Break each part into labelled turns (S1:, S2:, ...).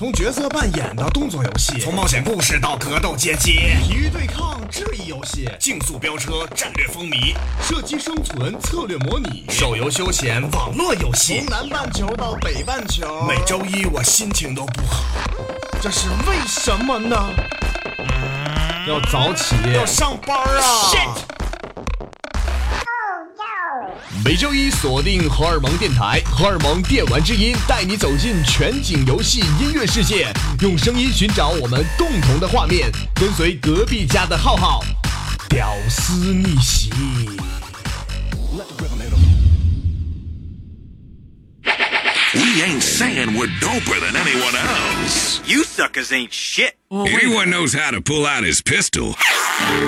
S1: 从角色扮演到动作游戏，
S2: 从冒险故事到格斗街机，
S1: 体育对抗、智力游戏、
S2: 竞速飙车、战略风靡、
S1: 射击生存、策略模拟、
S2: 手游休闲、网络游戏，
S1: 从南半球到北半球，
S2: 每周一我心情都不好，
S1: 这是为什么呢？要早起，
S2: 要上班啊！
S3: 每周一锁定荷尔蒙电台，荷尔蒙电玩之音带你走进全景游戏音乐世界，用声音寻找我们共同的画面，跟随隔壁家的浩浩，屌丝逆袭。
S4: We ain't saying we're doper than anyone else.
S5: You suckers ain't shit.
S4: Anyone knows how to pull out his pistol,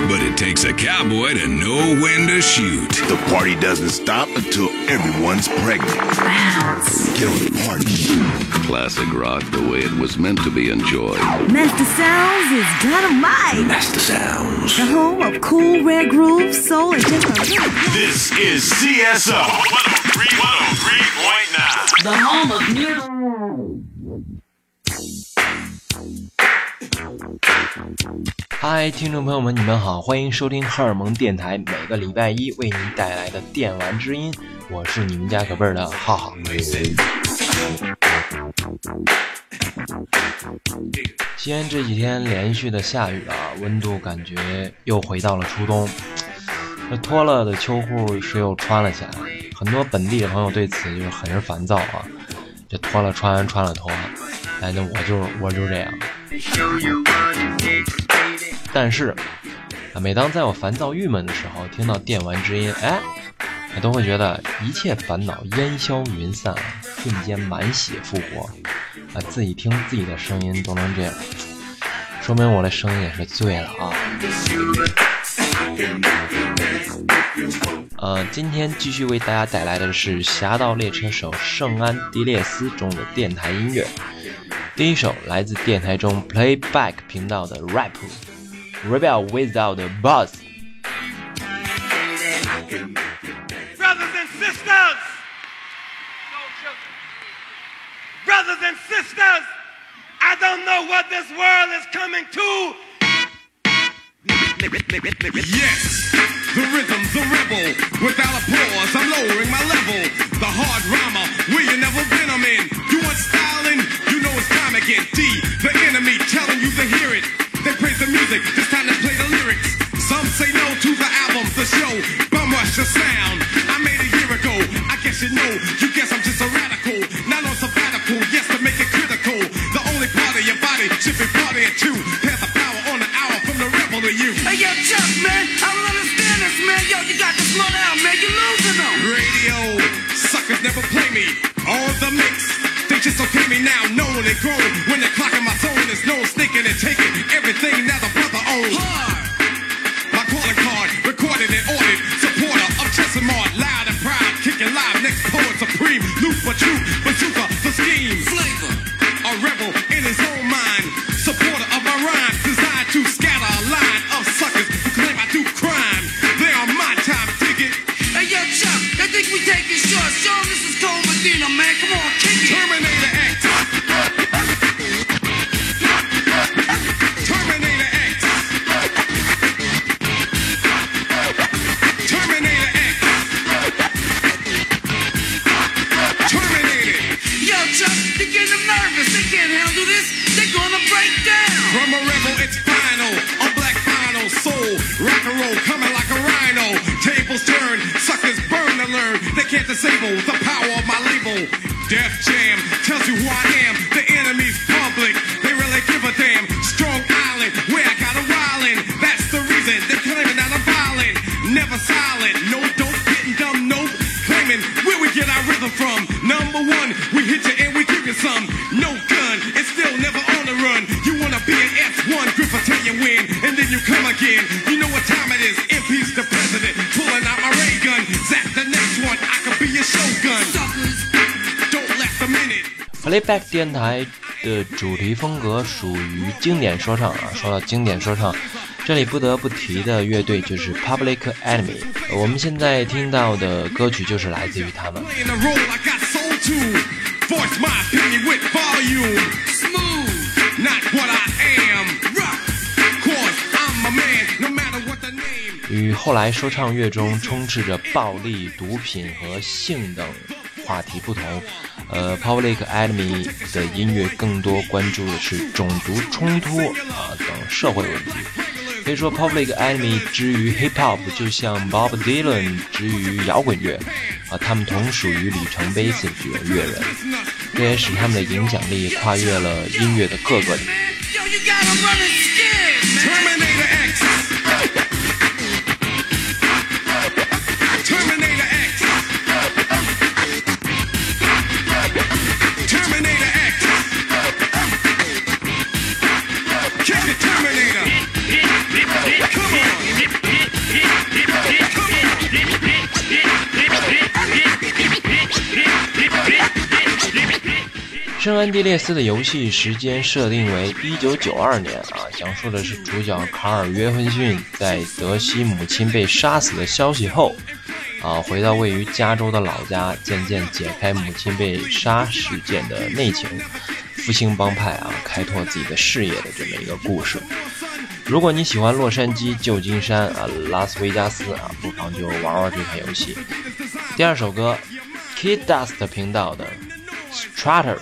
S4: but it takes a cowboy to know when to shoot.
S6: The party doesn't stop until everyone's pregnant. Get on the party.
S7: Classic rock the way it was meant to be enjoyed.
S8: Master Sounds is dynamite.
S6: Master Sounds.
S8: The home of cool red groove, soul, and just a little
S6: This is CSO.
S5: 103, 103.9.
S8: The home of new.
S9: 嗨，听众朋友们，你们好，欢迎收听荷尔蒙电台，每个礼拜一为您带来的电玩之音，我是你们家可辈儿的浩浩。西安这几天连续的下雨啊，温度感觉又回到了初冬。这脱了的秋裤是又穿了起来，很多本地的朋友对此就是很是烦躁啊。这脱了穿，穿了脱，哎，那我就我就这样。但是，啊，每当在我烦躁郁闷的时候，听到电玩之音，哎，我都会觉得一切烦恼烟消云散，瞬间满血复活。啊，自己听自己的声音都能这样，说明我的声音也是醉了啊。呃，今天继续为大家带来的是《侠盗猎车手圣安地列斯》中的电台音乐。第一首来自电台中 Playback 频道的 rap。Rebel without a boss。
S5: Brothers and sisters! Brothers and sisters! I don't know what this world is coming to.
S10: Yes, the rhythm's a rebel. Without applause, I'm lowering my level. The hard rhymer, where you never been, I'm in. You want styling? You know it's time again. D, the enemy, telling you to hear it. They praise the music, it's time to play the lyrics. Some say no to the album, the show. Bum rush the sound. I made a year ago. I guess you know. You guess I'm just a radical. Not on sabbatical. Yes, to make it critical. The only part of your body should be partying too. Pass the they call it again. You know what time it is. MP's the president, pulling out my ray gun. Zap the next one, I could be your shogun.
S5: Suckers.
S10: Don't last a minute.
S9: Playback 电台的主题风格属于经典说唱啊。说到经典说唱，这里不得不提的乐队就是 Public Enemy。我们现在听到的歌曲就是来自于他们。后来说唱乐中充斥着暴力、毒品和性等话题不同，呃，Public Enemy 的音乐更多关注的是种族冲突啊等社会问题。可以说，Public Enemy 之于 Hip Hop 就像 Bob Dylan 之于摇滚乐啊，他们同属于里程碑性的乐人，这也使他们的影响力跨越了音乐的各个领域。安地列斯的游戏时间设定为一九九二年啊，讲述的是主角卡尔约翰逊在得悉母亲被杀死的消息后，啊，回到位于加州的老家，渐渐解开母亲被杀事件的内情，复兴帮派啊，开拓自己的事业的这么一个故事。如果你喜欢洛杉矶、旧金山啊、拉斯维加斯啊，不妨就玩玩这款游戏。第二首歌，Kid Dust 频道的 Strutter。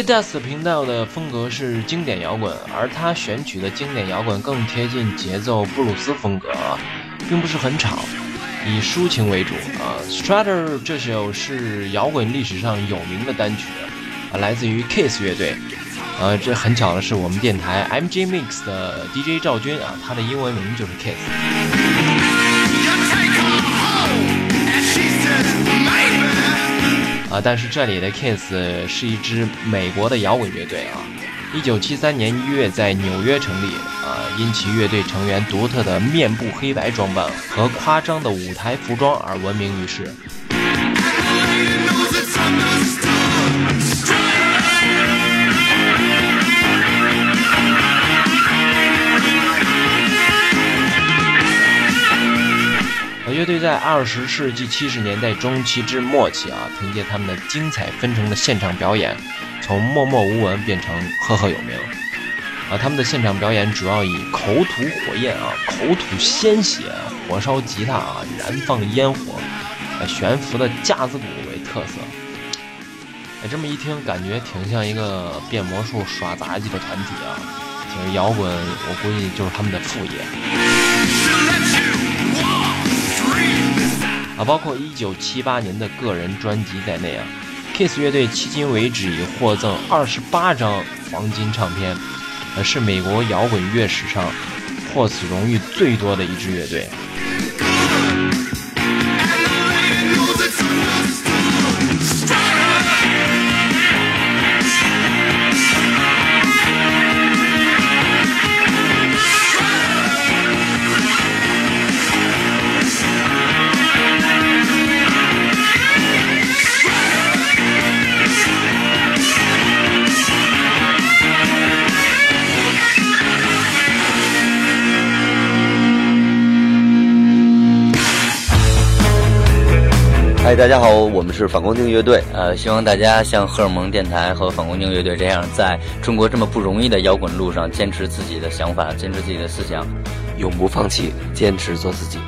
S9: K Dust 频道的风格是经典摇滚，而他选取的经典摇滚更贴近节奏布鲁斯风格，并不是很吵，以抒情为主。啊，Strutter 这首是摇滚历史上有名的单曲，啊，来自于 Kiss 乐队。呃，这很巧的是，我们电台 MG Mix 的 DJ 赵军啊，他的英文名就是 Kiss。啊，但是这里的 Kiss 是一支美国的摇滚乐队啊，一九七三年一月在纽约成立啊，因其乐队成员独特的面部黑白装扮和夸张的舞台服装而闻名于世。乐队在二十世纪七十年代中期至末期啊，凭借他们的精彩纷呈的现场表演，从默默无闻变成赫赫有名。啊，他们的现场表演主要以口吐火焰啊、口吐鲜血、火烧吉他啊、燃放烟火、悬浮的架子鼓为特色。哎，这么一听，感觉挺像一个变魔术、耍杂技的团体啊。其实摇滚，我估计就是他们的副业。啊，包括一九七八年的个人专辑在内啊，Kiss 乐队迄今为止已获赠二十八张黄金唱片，呃，是美国摇滚乐史上获此荣誉最多的一支乐队。
S11: 大家好，我们是反光镜乐队。呃，希望大家像荷尔蒙电台和反光镜乐队这样，在中国这么不容易的摇滚路上，坚持自己的想法，坚持自己的思想，
S12: 永不放弃，坚持做自己。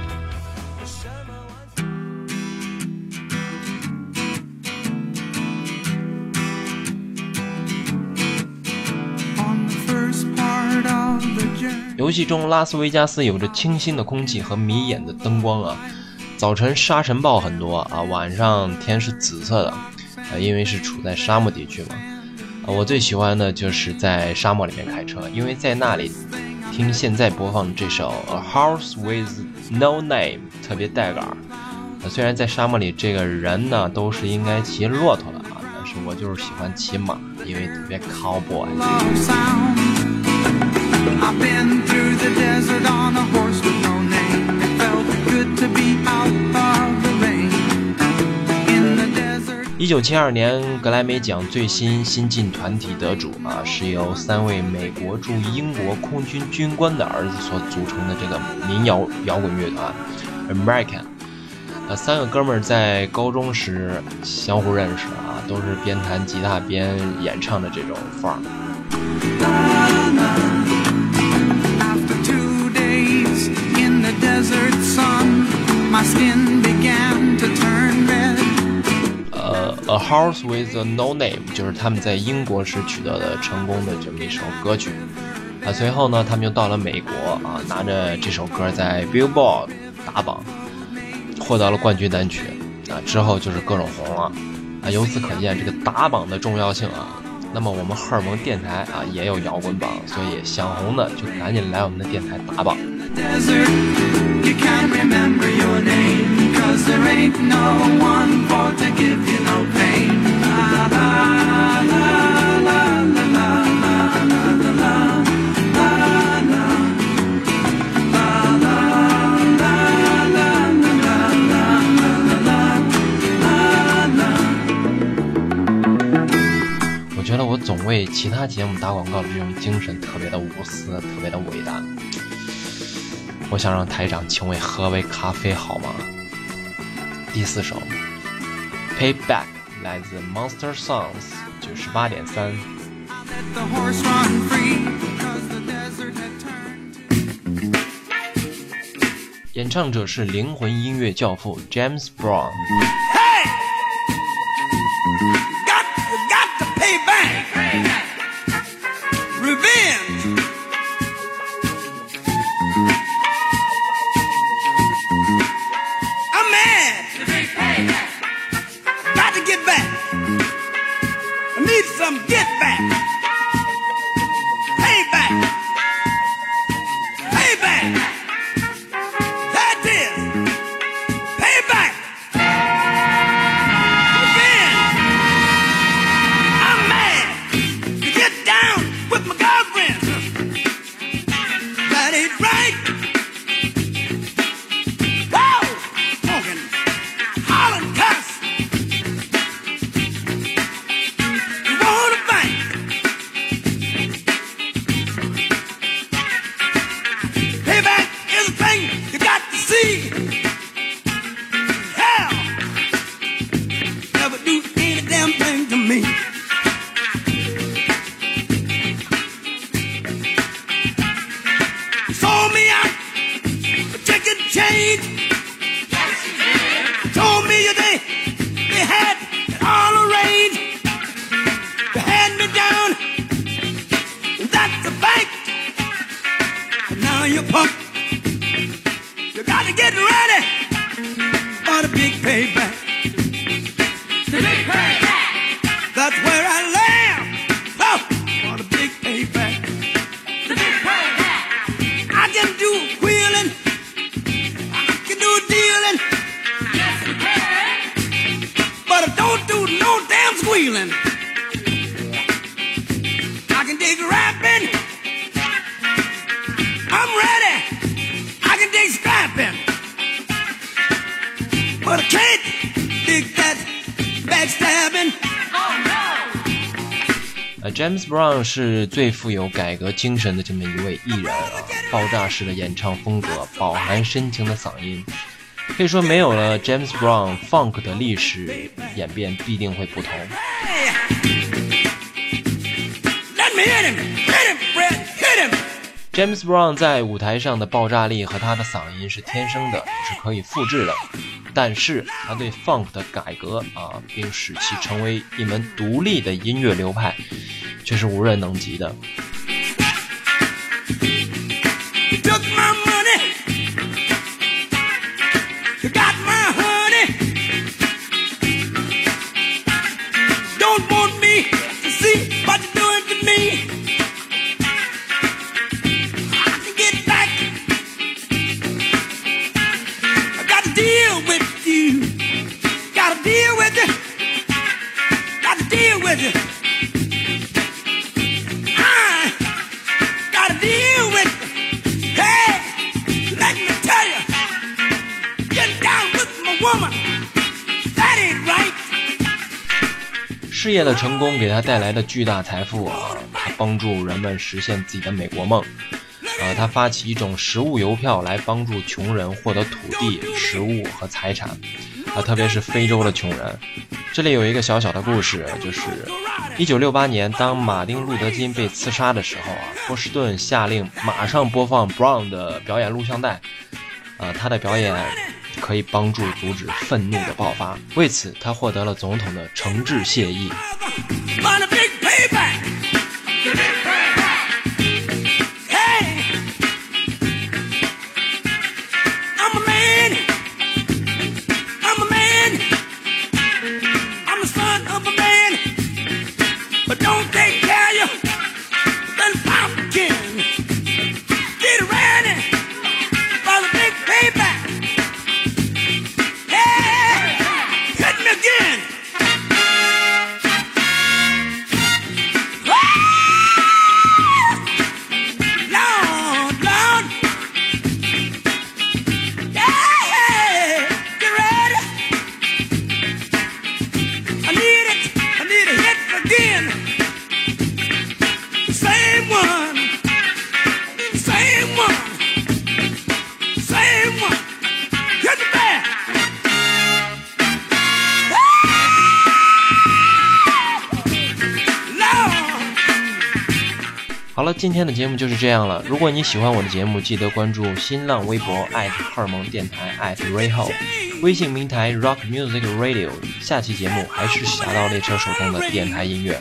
S9: 游戏中，拉斯维加斯有着清新的空气和迷眼的灯光啊。早晨沙尘暴很多啊，晚上天是紫色的，啊，因为是处在沙漠地区嘛。啊，我最喜欢的就是在沙漠里面开车，因为在那里听现在播放的这首《A Horse with No Name》特别带感。虽然在沙漠里，这个人呢都是应该骑骆驼的啊，但是我就是喜欢骑马，因为特别 cowboy。一九七二年格莱美奖最新新晋团体得主啊，是由三位美国驻英国空军军官的儿子所组成的这个民谣摇滚乐团 American。呃，三个哥们儿在高中时相互认识啊，都是边弹吉他边演唱的这种范儿。
S13: Desert sun, my skin began to turn red.
S9: 呃，A House with a No Name 就是他们在英国时取得的成功的这么一首歌曲。啊，随后呢，他们又到了美国啊，拿着这首歌在 Billboard 打榜，获得了冠军单曲。啊，之后就是各种红了。啊，由此可见这个打榜的重要性啊。那么我们荷尔蒙电台啊也有摇滚榜，所以想红的就赶紧来我们的电台打榜。
S13: You can't remember your name, cause there ain't no one for to give you no pain. La la la la la la la la la la. La la. La la la la la la la la la la.
S9: 我觉得我总为其他节目打广告的这种精神特别的无私，特别的伟大。我想让台长请我喝杯咖啡好吗？第四首《Payback》来自 Monster Songs 九十八点三。演唱者是灵魂音乐教父 James Brown。Brown 是最富有改革精神的这么一位艺人啊，爆炸式的演唱风格，饱含深情的嗓音，可以说没有了 James Brown，Funk 的历史演变必定会不同。James Brown 在舞台上的爆炸力和他的嗓音是天生的，是可以复制的。但是他对 Funk 的改革啊，并使其成为一门独立的音乐流派，却是无人能及的。业的成功给他带来的巨大财富啊，他帮助人们实现自己的美国梦。呃，他发起一种食物邮票来帮助穷人获得土地、食物和财产，啊，特别是非洲的穷人。这里有一个小小的故事，就是1968年，当马丁·路德·金被刺杀的时候啊，波士顿下令马上播放 Brown 的表演录像带，啊，他的表演可以帮助阻止愤怒的爆发。为此，他获得了总统的诚挚谢意。今天的节目就是这样了。如果你喜欢我的节目，记得关注新浪微博荷尔蒙电台 @rayho，微信平台 Rock Music Radio。下期节目还是侠盗猎车手中的电台音乐。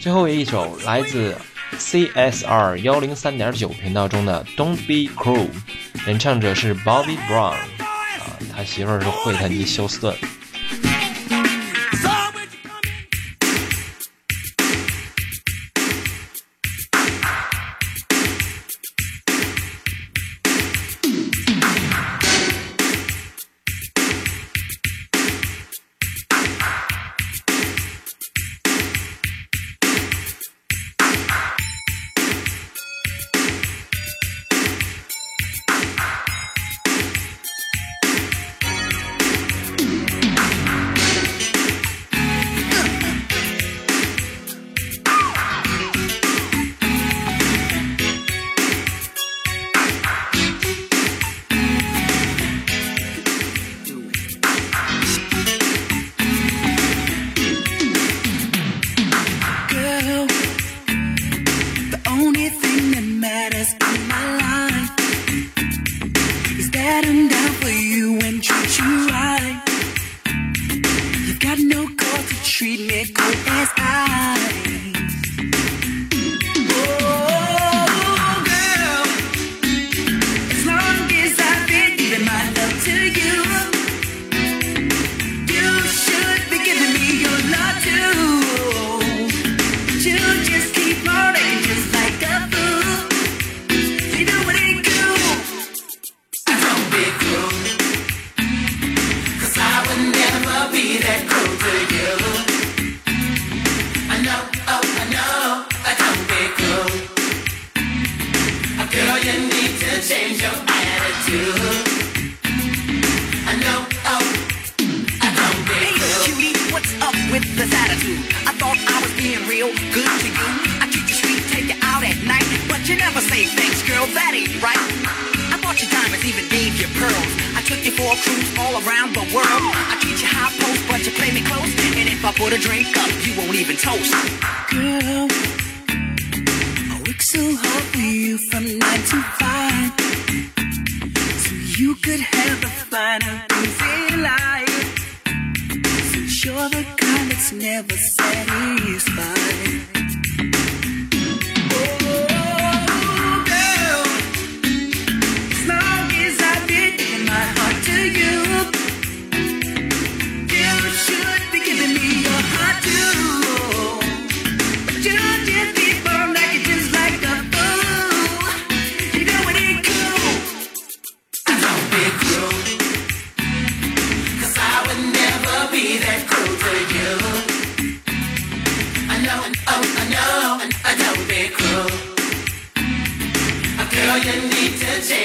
S9: 最后一首来自 CSR 幺零三点九频道中的 Don't Be Cruel，演唱者是 Bobby Brown，啊，他媳妇儿是惠特尼休斯顿。
S13: So you could have a finer busy life. You're the kind that's never satisfied.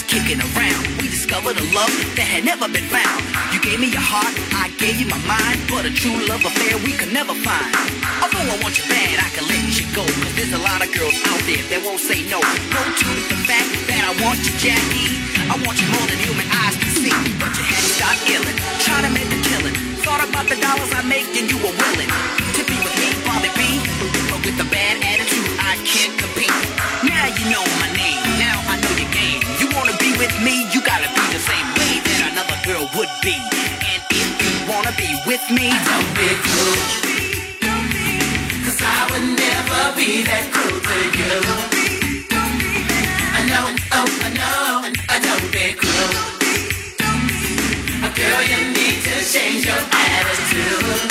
S5: just
S14: kicking around. We discovered a love that had never been found. You gave me your heart, I gave you my mind. But a true love affair we could never find. Although I want you bad, I can let you go. Cause there's a lot of girls out there that won't say no. No to the fact that I want you, Jackie. I want you more than human eyes can see. But you had to illin', trying to make a killing. Thought about the dollars I make and you were willing to be with me, Bobby B. But with a bad attitude, I can't compete. Now you know me, you gotta be the same way that another girl would be. And if you wanna be with me, don't be cruel.
S5: Cause I would never be that cruel to you. I know, oh, I know, I don't be cruel. Girl, you need to change your attitude.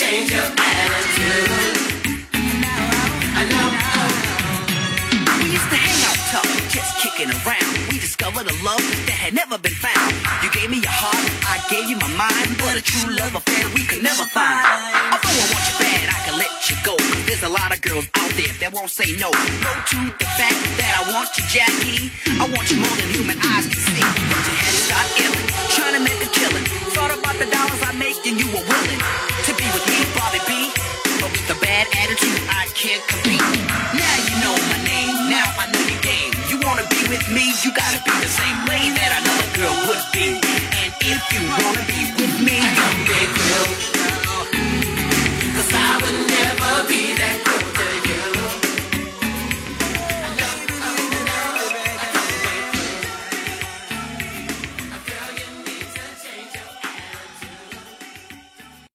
S5: Change your attitude. I know.
S14: We used to hang out just kicking around. We discovered a love that had never been found. You gave me your heart, I gave you my mind. True love affair we could never find. Although I want you I can let you go. There's a lot of girls out there that won't say no. To the fact that I want you, Jackie. I want you more than human eyes can see. To trying to make a killing. Thought about the dollars I make and you were willing with me, Bobby B. But with a bad attitude, I can't compete. Now you know my name, now I know your game. You wanna be with me, you gotta be the same way that another girl would be. And if you wanna be with me,
S5: I'm that girl. Cause I would never be that girl.